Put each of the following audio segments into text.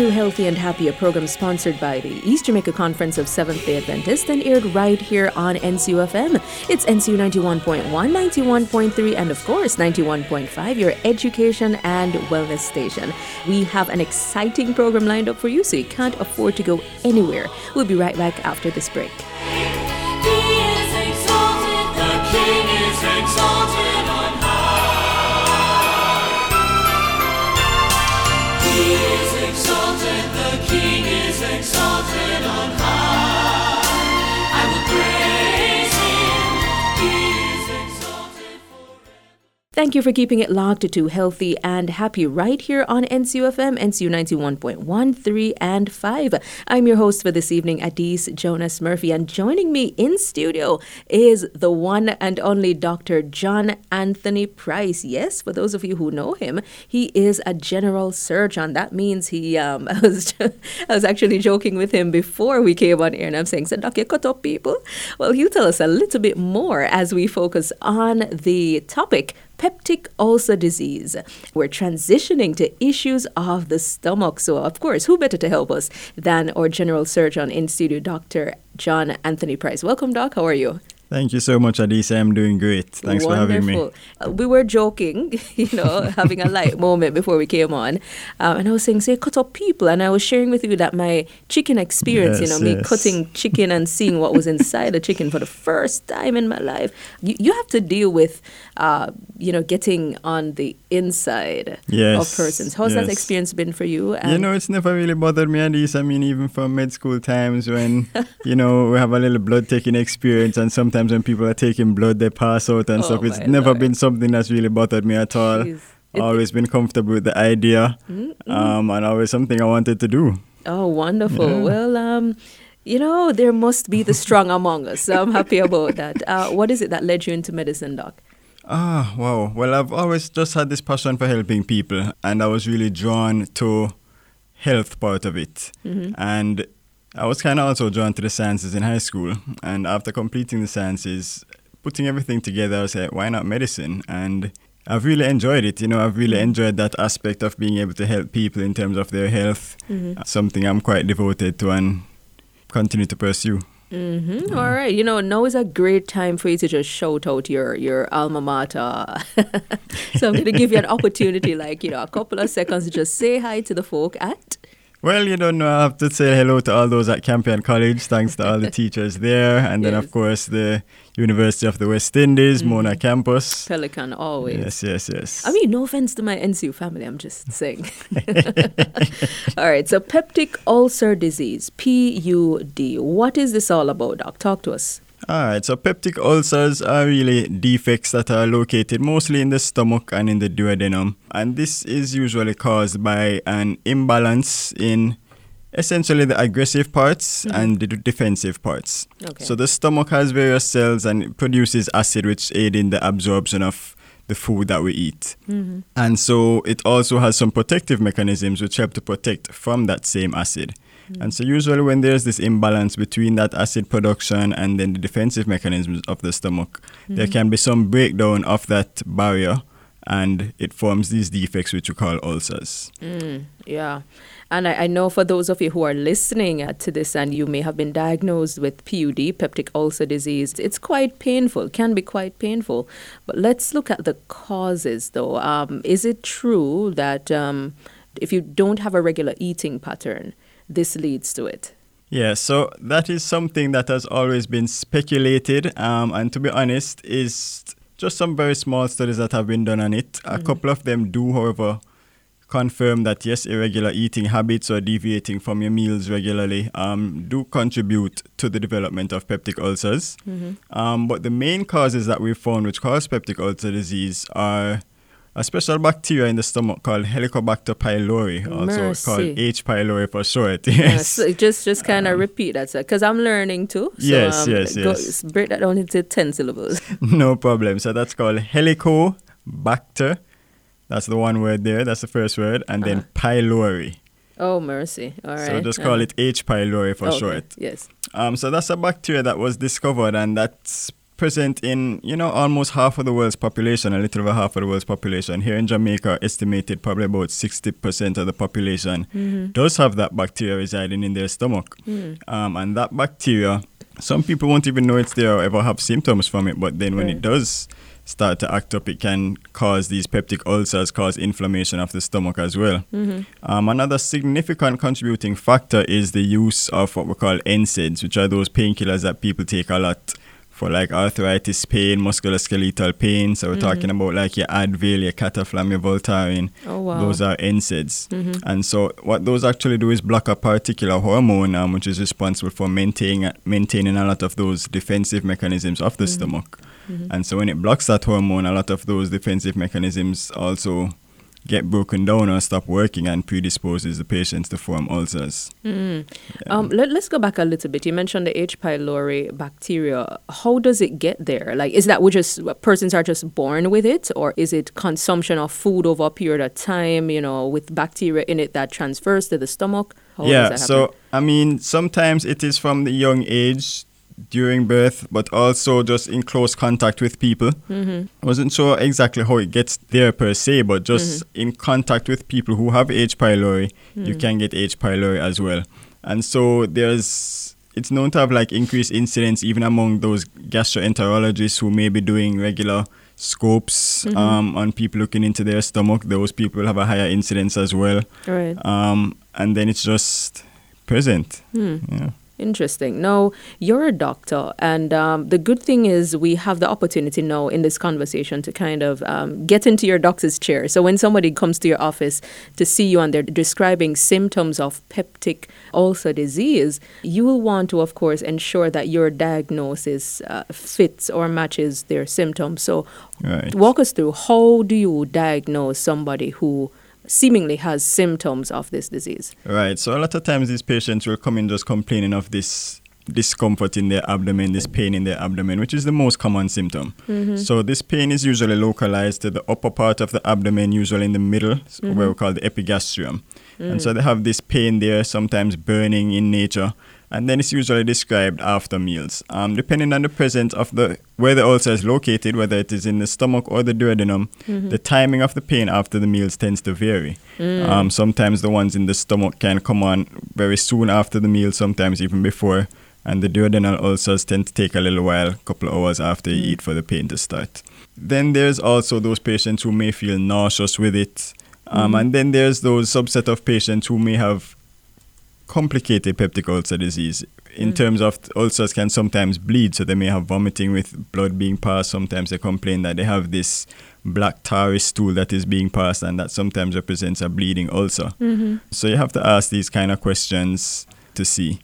To Healthy and Happy, a program sponsored by the East Jamaica Conference of Seventh day Adventists and aired right here on NCUFM. It's NCU 91.1, 91.3, and of course 91.5, your education and wellness station. We have an exciting program lined up for you, so you can't afford to go anywhere. We'll be right back after this break. Thank you for keeping it locked to Healthy and Happy right here on NCUFM, NCU 91.1, 3, and 5. I'm your host for this evening, Adisa Jonas Murphy, and joining me in studio is the one and only Dr. John Anthony Pryce. Yes, for those of you who know him, he is a general surgeon. That means he, um, I, was, I was actually joking with him before we came on air, and I'm saying, so you cut up people? Well, he'll tell us a little bit more as we focus on the topic peptic ulcer disease. We're transitioning to issues of the stomach. So, of course, who better to help us than our general surgeon in studio, Dr. John Anthony Pryce. Welcome, Doc. How are you? Thank you so much, Adisa. I'm doing great. Thanks for having me. Wonderful. Uh, we were joking, you know, having a light moment before we came on. Um, and I was saying, say, cut up people. And I was sharing with you that my chicken experience, you Yes, know, me cutting chicken and seeing what was inside the chicken for the first time in my life. You, you have to deal with, uh, you know, getting on the inside Yes, of persons. How's that experience been for you? you know, it's never really bothered me, Adisa. I mean, even from med school times when, you know, we have a little blood taking experience, and sometimes when people are taking blood, they pass out and Oh, stuff. It's never Lord. been something that's really bothered me at all. Jeez. Always been comfortable with the idea, um, and always something I wanted to do. Oh, wonderful. Yeah. Well, um, you know, there must be the strong among us. So I'm happy about that. Uh, what is it that led you into medicine, Doc? Ah, wow. Well, I've always just had this passion for helping people, and I was really drawn to health part of it. And I was kind of also drawn to the sciences in high school. And after completing the sciences, putting everything together, I like, why not medicine? And I've really enjoyed it. You know, I've really mm-hmm. enjoyed that aspect of being able to help people in terms of their health. Mm-hmm. Uh, something I'm quite devoted to and continue to pursue. Mm-hmm. All right. You know, now is a great time for you to just shout out your, your alma mater. so I'm going to give you an opportunity, like, you know, a couple of seconds to just say hi to the folk at. Well, you don't know. I have to say hello to all those at Campion College. Thanks to all the teachers there. And then, of course, the University of the West Indies, Mona mm-hmm. campus. Pelican, always. Yes, yes, yes. I mean, no offense to my NCU family, I'm just saying. all right, so peptic ulcer disease, PUD. What is this all about, Doc? Talk to us. All right, so peptic ulcers are really defects that are located mostly in the stomach and in the duodenum. And this is usually caused by an imbalance in essentially the aggressive parts mm-hmm. and the defensive parts. Okay. So the stomach has various cells and it produces acid which aid in the absorption of the food that we eat. Mm-hmm. And so it also has some protective mechanisms which help to protect from that same acid. And so usually when there's this imbalance between that acid production and then the defensive mechanisms of the stomach, there can be some breakdown of that barrier and it forms these defects which we call ulcers. Mm, yeah. And I, I know for those of you who are listening uh, to this and you may have been diagnosed with PUD, peptic ulcer disease, it's quite painful, can be quite painful. But let's look at the causes though. Um, is it true that um, if you don't have a regular eating pattern, this leads to it? Yeah, so that is something that has always been speculated, um, and to be honest, is just some very small studies that have been done on it. A couple of them do, however, confirm that yes, irregular eating habits or deviating from your meals regularly um, do contribute to the development of peptic ulcers. Um, but the main causes that we've found which cause peptic ulcer disease are a special bacteria in the stomach called Helicobacter pylori, also Mercy. called H. pylori for short. Yes. so just just kind of repeat that, because I'm learning too. So, Yes, um, yes, go- yes. break that down into 10 syllables. no problem. So that's called Helicobacter. That's the one word there. That's the first word. And then pylori. Oh, mercy. All right. So just call Uh, it H. pylori for okay, short. Yes. Um, so that's a bacteria that was discovered and that's present in, you know, almost half of the world's population, a little over half of the world's population. Here in Jamaica, estimated probably about 60% of the population does have that bacteria residing in their stomach. Um, and that bacteria, some people won't even know it's there or ever have symptoms from it, but then when Right. it does start to act up, it can cause these peptic ulcers, cause inflammation of the stomach as well. Um, another significant contributing factor is the use of what we call NSAIDs, which are those painkillers that people take a lot for like arthritis pain, musculoskeletal pain. So we're mm-hmm. talking about like your Advil, your Cataflam, your Voltaren. Oh, wow. Those are NSAIDs. Mm-hmm. And so what those actually do is block a particular hormone, um, which is responsible for maintaining maintaining a lot of those defensive mechanisms of the mm-hmm. stomach. And so when it blocks that hormone, a lot of those defensive mechanisms also get broken down or stop working and predisposes the patients to form ulcers. Um, let, us go back a little bit. You mentioned the H. pylori bacteria. How does it get there? Like, is that we just persons are just born with it, or is it consumption of food over a period of time? You know, with bacteria in it that transfers to the stomach. How yeah, does that so? I mean, sometimes it is from the young age during birth, but also just in close contact with people. Mm-hmm. Wasn't sure exactly how it gets there per se, but just in contact with people who have H. pylori, you can get H. pylori as well. And so there's it's known to have like increased incidence even among those gastroenterologists who may be doing regular scopes um, on people looking into their stomach. Those people have a higher incidence as well. Right. Um, and then it's just present. Yeah. Interesting. Now, you're a doctor, and um, the good thing is we have the opportunity now in this conversation to kind of um, get into your doctor's chair. So, when somebody comes to your office to see you and they're describing symptoms of peptic ulcer disease, you will want to, of course, ensure that your diagnosis uh, fits or matches their symptoms. So, Right. walk us through how do you diagnose somebody who seemingly has symptoms of this disease? Right. So a lot of times these patients will come in just complaining of this discomfort in their abdomen, this pain in their abdomen, which is the most common symptom. Mm-hmm. So this pain is usually localized to the upper part of the abdomen, usually in the middle, s- where we call the epigastrium. And mm. so they have this pain there, sometimes burning in nature. And then it's usually described after meals. Um, depending on the presence of the where the ulcer is located, whether it is in the stomach or the duodenum, the timing of the pain after the meals tends to vary. Um, sometimes the ones in the stomach can come on very soon after the meal, sometimes even before. And the duodenal ulcers tend to take a little while, a couple of hours after you eat for the pain to start. Then there's also those patients who may feel nauseous with it. Um, And then there's those subset of patients who may have complicated peptic ulcer disease. In terms of ulcers can sometimes bleed, so they may have vomiting with blood being passed. Sometimes they complain that they have this black tarry stool that is being passed, and that sometimes represents a bleeding ulcer. So you have to ask these kind of questions to see.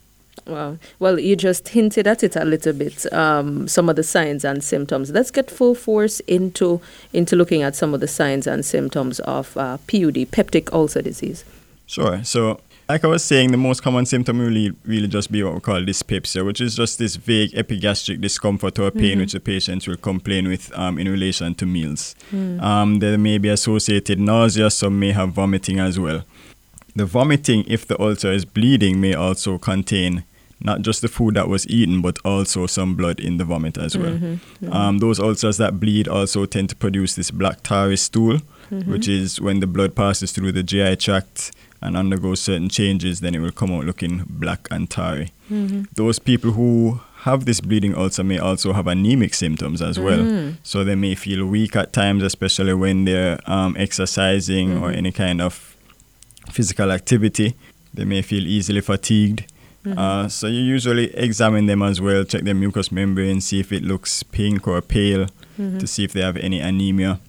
Wow. Well, you just hinted at it a little bit. Um, some of the signs and symptoms. Let's get full force into into looking at some of the signs and symptoms of uh, PUD, peptic ulcer disease. Sure. So, like I was saying, the most common symptom really, really just be what we call dyspepsia, which is just this vague epigastric discomfort or pain which the patients will complain with um, in relation to meals. Um, there may be associated nausea, some may have vomiting as well. The vomiting, if the ulcer is bleeding, may also contain not just the food that was eaten, but also some blood in the vomit as well. Um, those ulcers that bleed also tend to produce this black tarry stool, which is when the blood passes through the GI tract and undergo certain changes, then it will come out looking black and tarry. Mm-hmm. Those people who have this bleeding ulcer may also have anemic symptoms as well. Mm-hmm. So they may feel weak at times, especially when they're um, exercising or mm-hmm. any kind of physical activity. They may feel easily fatigued. Uh, so you usually examine them as well, check their mucous membrane, see if it looks pink or pale, to see if they have any anemia.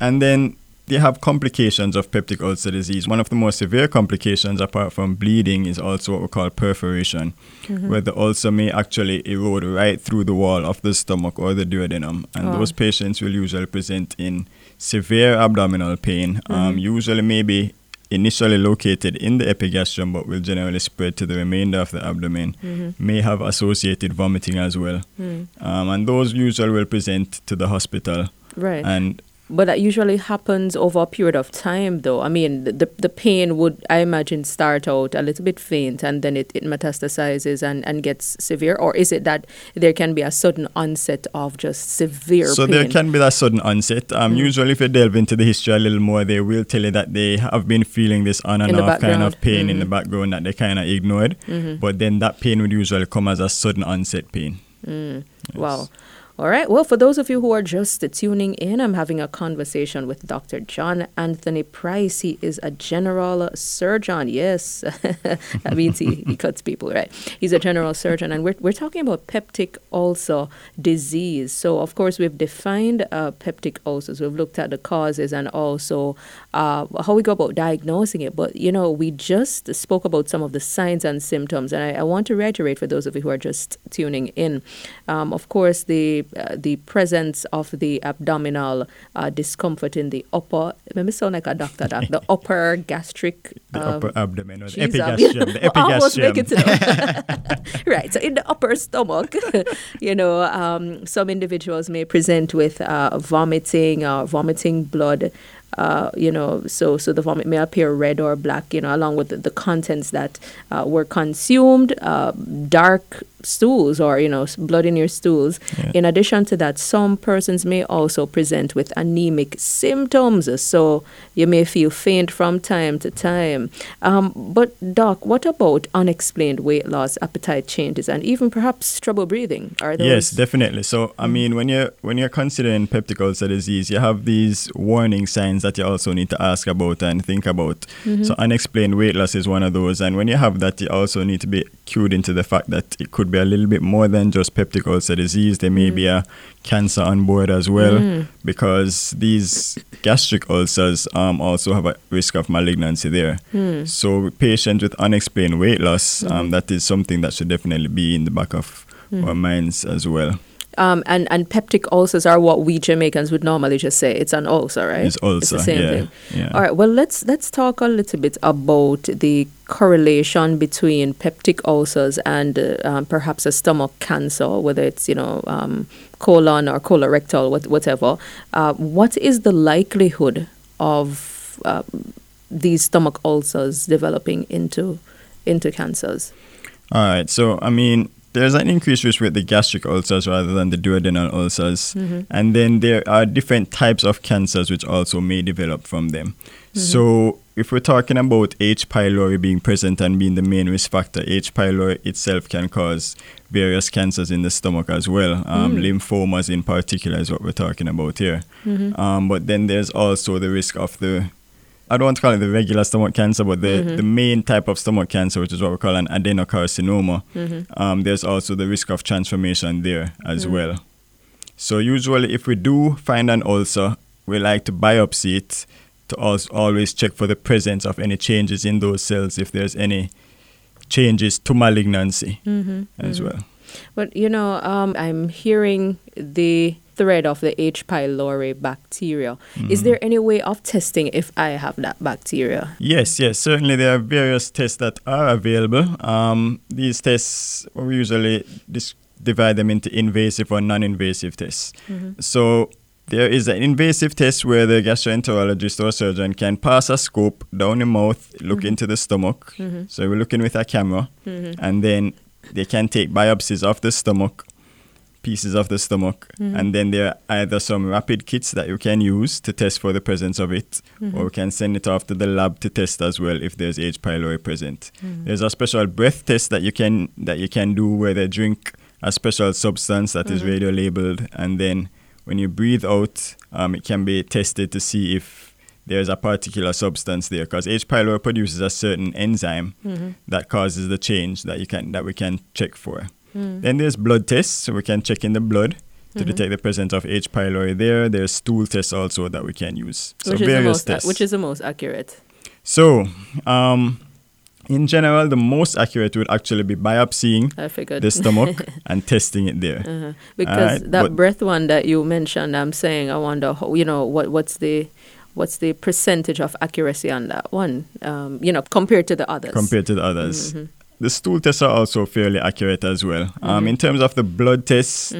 And then they have complications of peptic ulcer disease. One of the more severe complications, apart from bleeding, is also what we call perforation, where the ulcer may actually erode right through the wall of the stomach or the duodenum. And Wow. those patients will usually present in severe abdominal pain, um, usually maybe initially located in the epigastrium but will generally spread to the remainder of the abdomen, may have associated vomiting as well. Um, and those usually will present to the hospital Right. and But that usually happens over a period of time, though. I mean, the the pain would, I imagine, start out a little bit faint and then it, it metastasizes and, and gets severe. Or is it that there can be a sudden onset of just severe So pain? there can be that sudden onset. Um, Mm. Usually, if you delve into the history a little more, they will tell you that they have been feeling this on and off kind of pain in the Mhm. background that they kind of ignored. Mhm. But then that pain would usually come as a sudden onset pain. Mm. Wow. All right. Well, for those of you who are just tuning in, I'm having a conversation with Dr. John Anthony Pryce. He is a general surgeon. Yes, that means he, he cuts people, right? He's a general surgeon, and we're, we're talking about peptic ulcer disease. So, of course, we've defined uh, peptic ulcers. We've looked at the causes and also uh, how we go about diagnosing it. But, you know, we just spoke about some of the signs and symptoms, and I, I want to reiterate for those of you who are just tuning in. Um, of course, the uh, the presence of the abdominal uh, discomfort in the upper. Let me sound like a doctor. Doc, the upper gastric. The um, upper abdomen or the epigastrium. The Almost make it epigastrium. to right. So in the upper stomach, you know, um, some individuals may present with uh, vomiting, uh, vomiting blood. Uh, you know, so so the vomit may appear red or black. You know, along with the, the contents that uh, were consumed, uh, dark stools or you know blood in your stools. Yeah. In addition to that, some persons may also present with anemic symptoms. So you may feel faint from time to time. Um, but doc, what about unexplained weight loss, appetite changes, and even perhaps trouble breathing? Are those? Yes, definitely. So I mean, when you're when you're considering peptic ulcer disease, you have these warning signs that you also need to ask about and think about. So unexplained weight loss is one of those, and when you have that, you also need to be cued into the fact that it could be a little bit more than just peptic ulcer disease. There may mm. be a cancer on board as well, mm. because these gastric ulcers um, also have a risk of malignancy there. Mm. So patients with unexplained weight loss, um, mm-hmm. that is something that should definitely be in the back of our minds as well. Um, and, and peptic ulcers are what we Jamaicans would normally just say. It's an ulcer, right? It's ulcer, the same yeah, thing. yeah. All right. Well, let's let's talk a little bit about the correlation between peptic ulcers and uh, um, perhaps a stomach cancer, whether it's you know um, colon or colorectal, what, whatever. Uh, what is the likelihood of uh, these stomach ulcers developing into into cancers? All right. So, I mean, there's an increased risk with the gastric ulcers rather than the duodenal ulcers. And then there are different types of cancers which also may develop from them. So, if we're talking about H. pylori being present and being the main risk factor, H. pylori itself can cause various cancers in the stomach as well. Um, Lymphomas, in particular, is what we're talking about here. Um, but then there's also the risk of the I don't want to call it the regular stomach cancer, but the, mm-hmm. the main type of stomach cancer, which is what we call an adenocarcinoma, mm-hmm. um, there's also the risk of transformation there as mm-hmm. well. So usually, if we do find an ulcer, we like to biopsy it to always check for the presence of any changes in those cells, if there's any changes to malignancy as well. But you know, um, I'm hearing the thread of the H. pylori bacteria. Is mm-hmm. there any way of testing if I have that bacteria? Yes, yes, certainly there are various tests that are available. Um, these tests, we usually dis- divide them into invasive or non invasive tests. Mm-hmm. So there is an invasive test where the gastroenterologist or surgeon can pass a scope down the mouth, look mm-hmm. into the stomach. So we're looking with a camera, and then they can take biopsies of the stomach pieces of the stomach, mm-hmm. and then there are either some rapid kits that you can use to test for the presence of it, mm-hmm. or you can send it off to the lab to test as well if there's H. pylori present. Mm-hmm. There's a special breath test that you can that you can do where they drink a special substance that is radio labeled, and then when you breathe out, um, it can be tested to see if there's a particular substance there because H. pylori produces a certain enzyme that causes the change that you can that we can check for. Then there's blood tests, so we can check in the blood to detect the presence of H. pylori there. There's stool tests also that we can use. So which various most tests. which is the most accurate? so, um, in general, the most accurate would actually be biopsying the stomach and testing it there. Uh-huh. Because Alright, that breath one that you mentioned, I'm saying I wonder how you know what what's the what's the percentage of accuracy on that one? Um, you know, compared to the others. compared to the others. Mm-hmm. The stool tests are also fairly accurate as well. Um, in terms of the blood tests,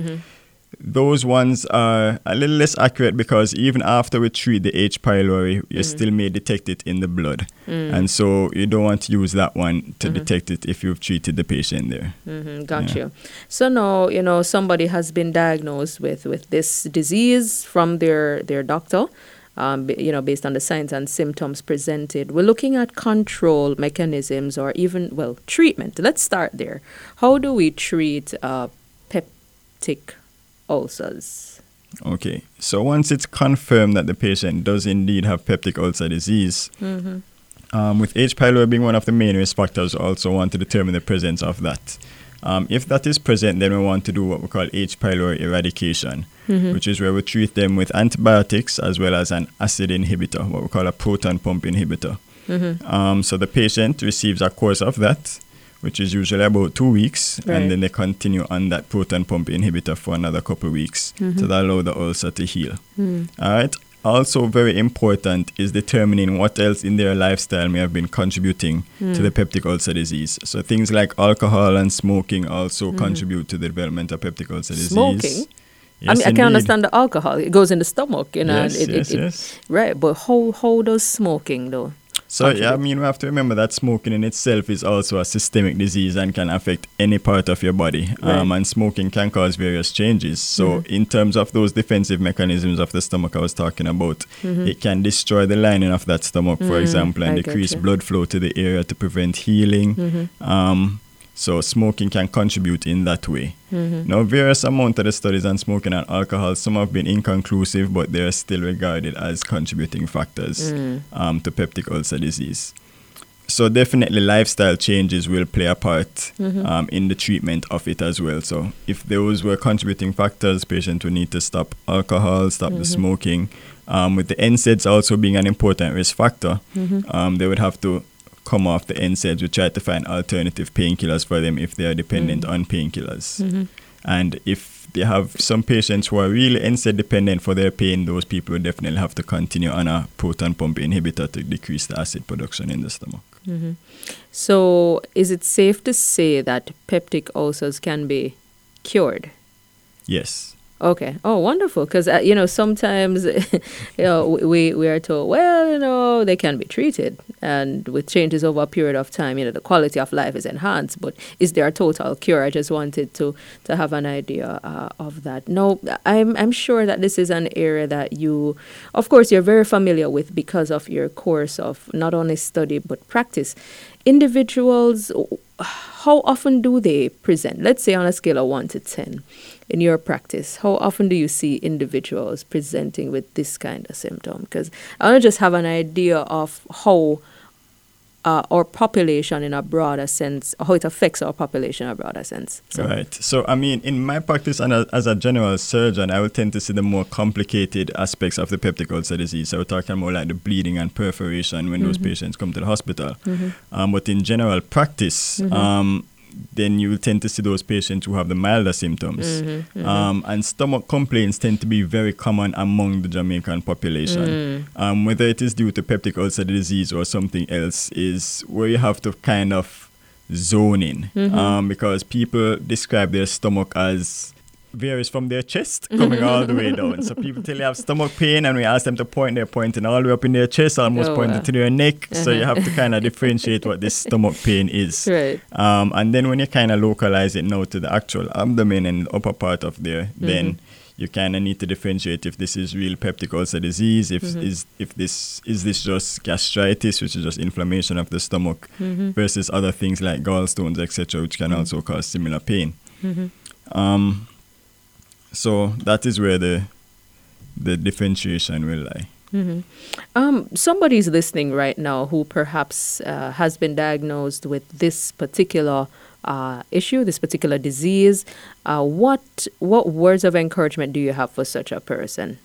those ones are a little less accurate because even after we treat the H. pylori, you Mm. still may detect it in the blood. And so you don't want to use that one to detect it if you've treated the patient there. Mm-hmm, got Yeah. you. So now you know somebody has been diagnosed with with this disease from their their doctor. Um, b- you know, based on the signs and symptoms presented, we're looking at control mechanisms or even well treatment. Let's start there. How do we treat uh, peptic ulcers? Okay, so once it's confirmed that the patient does indeed have peptic ulcer disease, um, with H. pylori being one of the main risk factors, we also want to determine the presence of that. Um, if that is present, then we want to do what we call H. pylori eradication, which is where we treat them with antibiotics as well as an acid inhibitor, what we call a proton pump inhibitor. Um, so the patient receives a course of that, which is usually about two weeks, Right. and then they continue on that proton pump inhibitor for another couple of weeks to allow the ulcer to heal. All right. Also, very important is determining what else in their lifestyle may have been contributing to the peptic ulcer disease. So things like alcohol and smoking also mm-hmm. contribute to the development of peptic ulcer disease. Smoking? I Yes, mean, I can indeed. understand the alcohol; it goes in the stomach, you know. Yes, it, yes, it, it, yes. Right, but how how does smoking though? So yeah, I mean we have to remember that smoking in itself is also a systemic disease and can affect any part of your body. Um, Right. Mm-hmm. and smoking can cause various changes. So in terms of those defensive mechanisms of the stomach I was talking about, it can destroy the lining of that stomach, for example, and Mm-hmm. I decrease blood flow to the area to prevent healing. Mm-hmm. Um, so smoking can contribute in that way. Mm-hmm. Now, various amount of the studies on smoking and alcohol, some have been inconclusive, but they are still regarded as contributing factors Mm. um, to peptic ulcer disease. So definitely lifestyle changes will play a part Mm-hmm. um, in the treatment of it as well. So if those were contributing factors, patient will need to stop alcohol, stop Mm-hmm. the smoking. Um, with the NSAIDs also being an important risk factor, Mm-hmm. um, they would have to come off the NSAIDs. We try to find alternative painkillers for them if they are dependent Mm-hmm. on painkillers. And if they have some patients who are really NSAID dependent for their pain, those people will definitely have to continue on a proton pump inhibitor to decrease the acid production in the stomach. So, is it safe to say that peptic ulcers can be cured? Yes. Okay. Oh, wonderful. Because uh, you know sometimes, you know, we we are told, well, you know, they can be treated, and with changes over a period of time, you know, the quality of life is enhanced. But is there a total cure? I just wanted to to have an idea uh, of that. No, I'm I'm sure that this is an area that you, of course, you're very familiar with because of your course of not only study but practice. Individuals, how often do they present? Let's say on a scale of one to ten in your practice, how often do you see individuals presenting with this kind of symptom? Because I want to just have an idea of how uh, our population in a broader sense, how it affects our population in a broader sense. So, Right. So, I mean, in my practice and a, as a general surgeon, I will tend to see the more complicated aspects of the peptic ulcer disease. So, we're talking more like the bleeding and perforation when those patients come to the hospital. Um, but in general practice, um, then you will tend to see those patients who have the milder symptoms. Um, and stomach complaints tend to be very common among the Jamaican population. Um, whether it is due to peptic ulcer disease or something else, is where you have to kind of zone in um, because people describe their stomach as varies from their chest coming all the way down. So people tell you have stomach pain, and we ask them to point, they're pointing all the way up in their chest, almost Oh, pointing wow. to their neck. So you uh-huh. have to kind of differentiate what this stomach pain is. Right. Um, and then when you kind of localize it now to the actual abdomen and upper part of there, mm-hmm. then you kind of need to differentiate if this is real peptic ulcer disease, if mm-hmm. is if this is this just gastritis, which is just inflammation of the stomach, mm-hmm. versus other things like gallstones, etc., which can also cause similar pain. Um, so that is where the the differentiation will lie. Um, somebody's listening right now who perhaps uh, has been diagnosed with this particular uh, issue, this particular disease. Uh, what what words of encouragement do you have for such a person?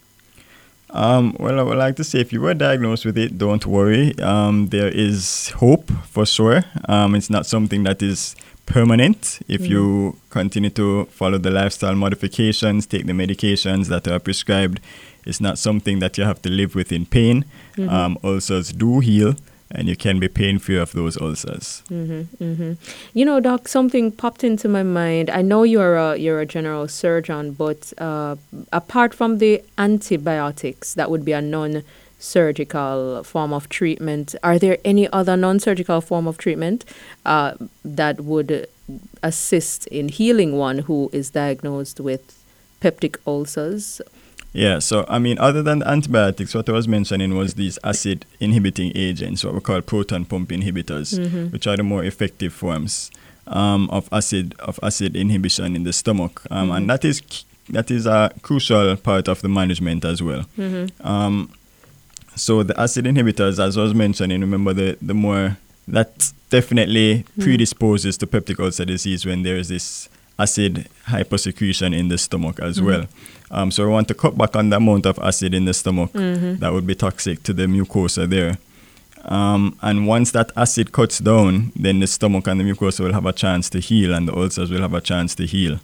Um, well, I would like to say if you were diagnosed with it, don't worry. Um, there is hope for sure. Um, it's not something that is permanent. If you continue to follow the lifestyle modifications, take the medications that are prescribed, it's not something that you have to live with in pain. Um, ulcers do heal. and you can be pain free of those ulcers. You know, Doc, something popped into my mind. I know you're a you're a general surgeon, but uh, apart from the antibiotics, that would be a non-surgical form of treatment. Are there any other non-surgical form of treatment uh, that would assist in healing one who is diagnosed with peptic ulcers? Yeah, so I mean, other than antibiotics, what I was mentioning was these acid inhibiting agents, what we call proton pump inhibitors, which are the more effective forms um, of acid of acid inhibition in the stomach, um, and that is that is a crucial part of the management as well. Um, so the acid inhibitors, as I was mentioning, remember the the more that definitely hmm. predisposes to peptic ulcer disease when there is this acid hypersecretion in the stomach as hmm. well. Um, so we want to cut back on the amount of acid in the stomach mm-hmm. that would be toxic to the mucosa there. Um, and once that acid cuts down, then the stomach and the mucosa will have a chance to heal, and the ulcers will have a chance to heal.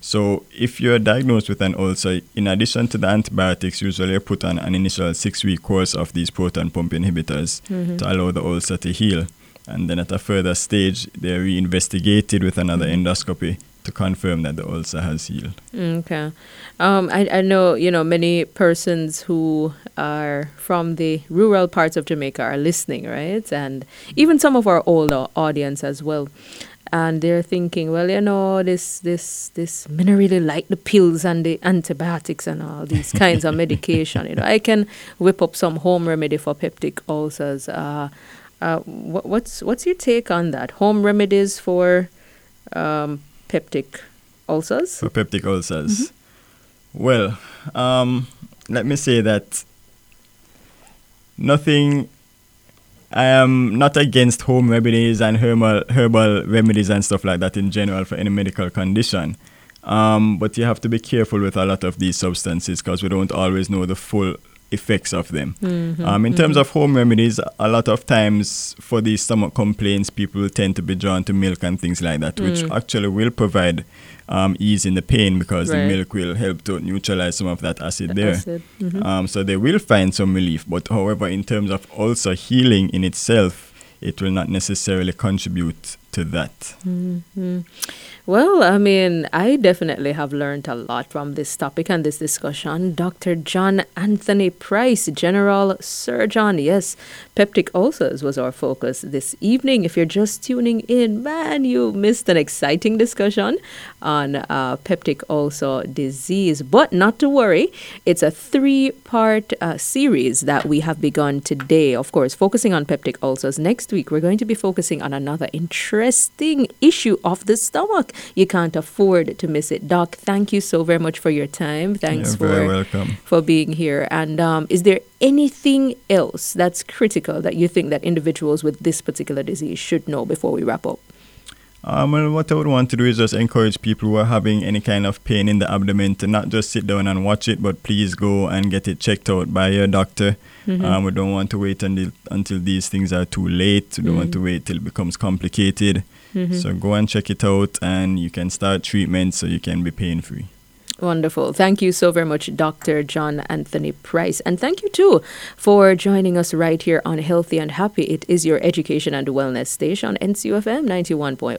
So, if you're diagnosed with an ulcer, in addition to the antibiotics, usually you put on an initial six-week course of these proton pump inhibitors to allow the ulcer to heal. And then at a further stage, they're reinvestigated with another endoscopy to confirm that the ulcer has healed. Okay. Um, I, I know, you know, many persons who are from the rural parts of Jamaica are listening, right? And even some of our older audience as well. And they're thinking, well, you know, this, this, this, me not really like the pills and the antibiotics and all these kinds of medication. You know, I can whip up some home remedy for peptic ulcers. Uh, uh, what, what's, what's your take on that? Home remedies for um, peptic ulcers? for peptic ulcers? Well, um, let me say that nothing. I am not against home remedies and herbal herbal remedies and stuff like that in general for any medical condition. Um, but you have to be careful with a lot of these substances because we don't always know the full effects of them. Um, in terms of home remedies, a lot of times for these stomach complaints, people tend to be drawn to milk and things like that, which actually will provide um, ease in the pain because Right. the milk will help to neutralize some of that acid The there. acid, mhm. Um, so they will find some relief. But however, in terms of also healing in itself, it will not necessarily contribute to that. Well, I mean, I definitely have learned a lot from this topic and this discussion. Dr. John Anthony Pryce, General Surgeon. Yes, peptic ulcers was our focus this evening. If you're just tuning in, man, you missed an exciting discussion on uh, peptic ulcer disease. But not to worry, it's a three part uh, series that we have begun today. Of course, focusing on peptic ulcers. Next week, we're going to be focusing on another interesting issue of the stomach. You can't afford to miss it. Doc, thank you so very much for your time. Thanks You're for welcome. for being here. And um, is there anything else that's critical that you think that individuals with this particular disease should know before we wrap up? Um, well, what I would want to do is just encourage people who are having any kind of pain in the abdomen to not just sit down and watch it, but please go and get it checked out by your doctor. Um, we don't want to wait until until these things are too late. We don't want to wait till it becomes complicated. So go and check it out, and you can start treatment so you can be pain free. Wonderful. Thank you so very much, Dr. John Anthony Pryce. And thank you too for joining us right here on Healthy and Happy. It is your education and wellness station, NCUFM 91.1,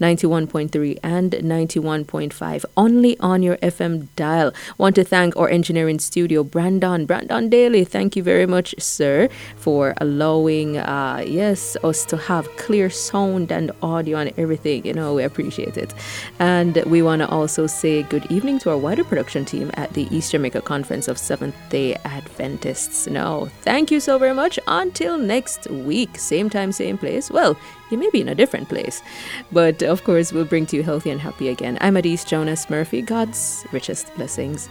91.3, and 91.5, only on your FM dial. Want to thank our engineering studio, Brandon, Brandon Daly. Thank you very much, sir, for allowing, uh, yes, us to have clear sound and audio and everything. You know, we appreciate it. And we want to also say good evening to our wider production team at the East Jamaica Conference of Seventh day Adventists. No, thank you so very much. Until next week, same time, same place. Well, you may be in a different place. But of course, we'll bring to you healthy and happy again. I'm Adisa Jonas Murphy. God's richest blessings.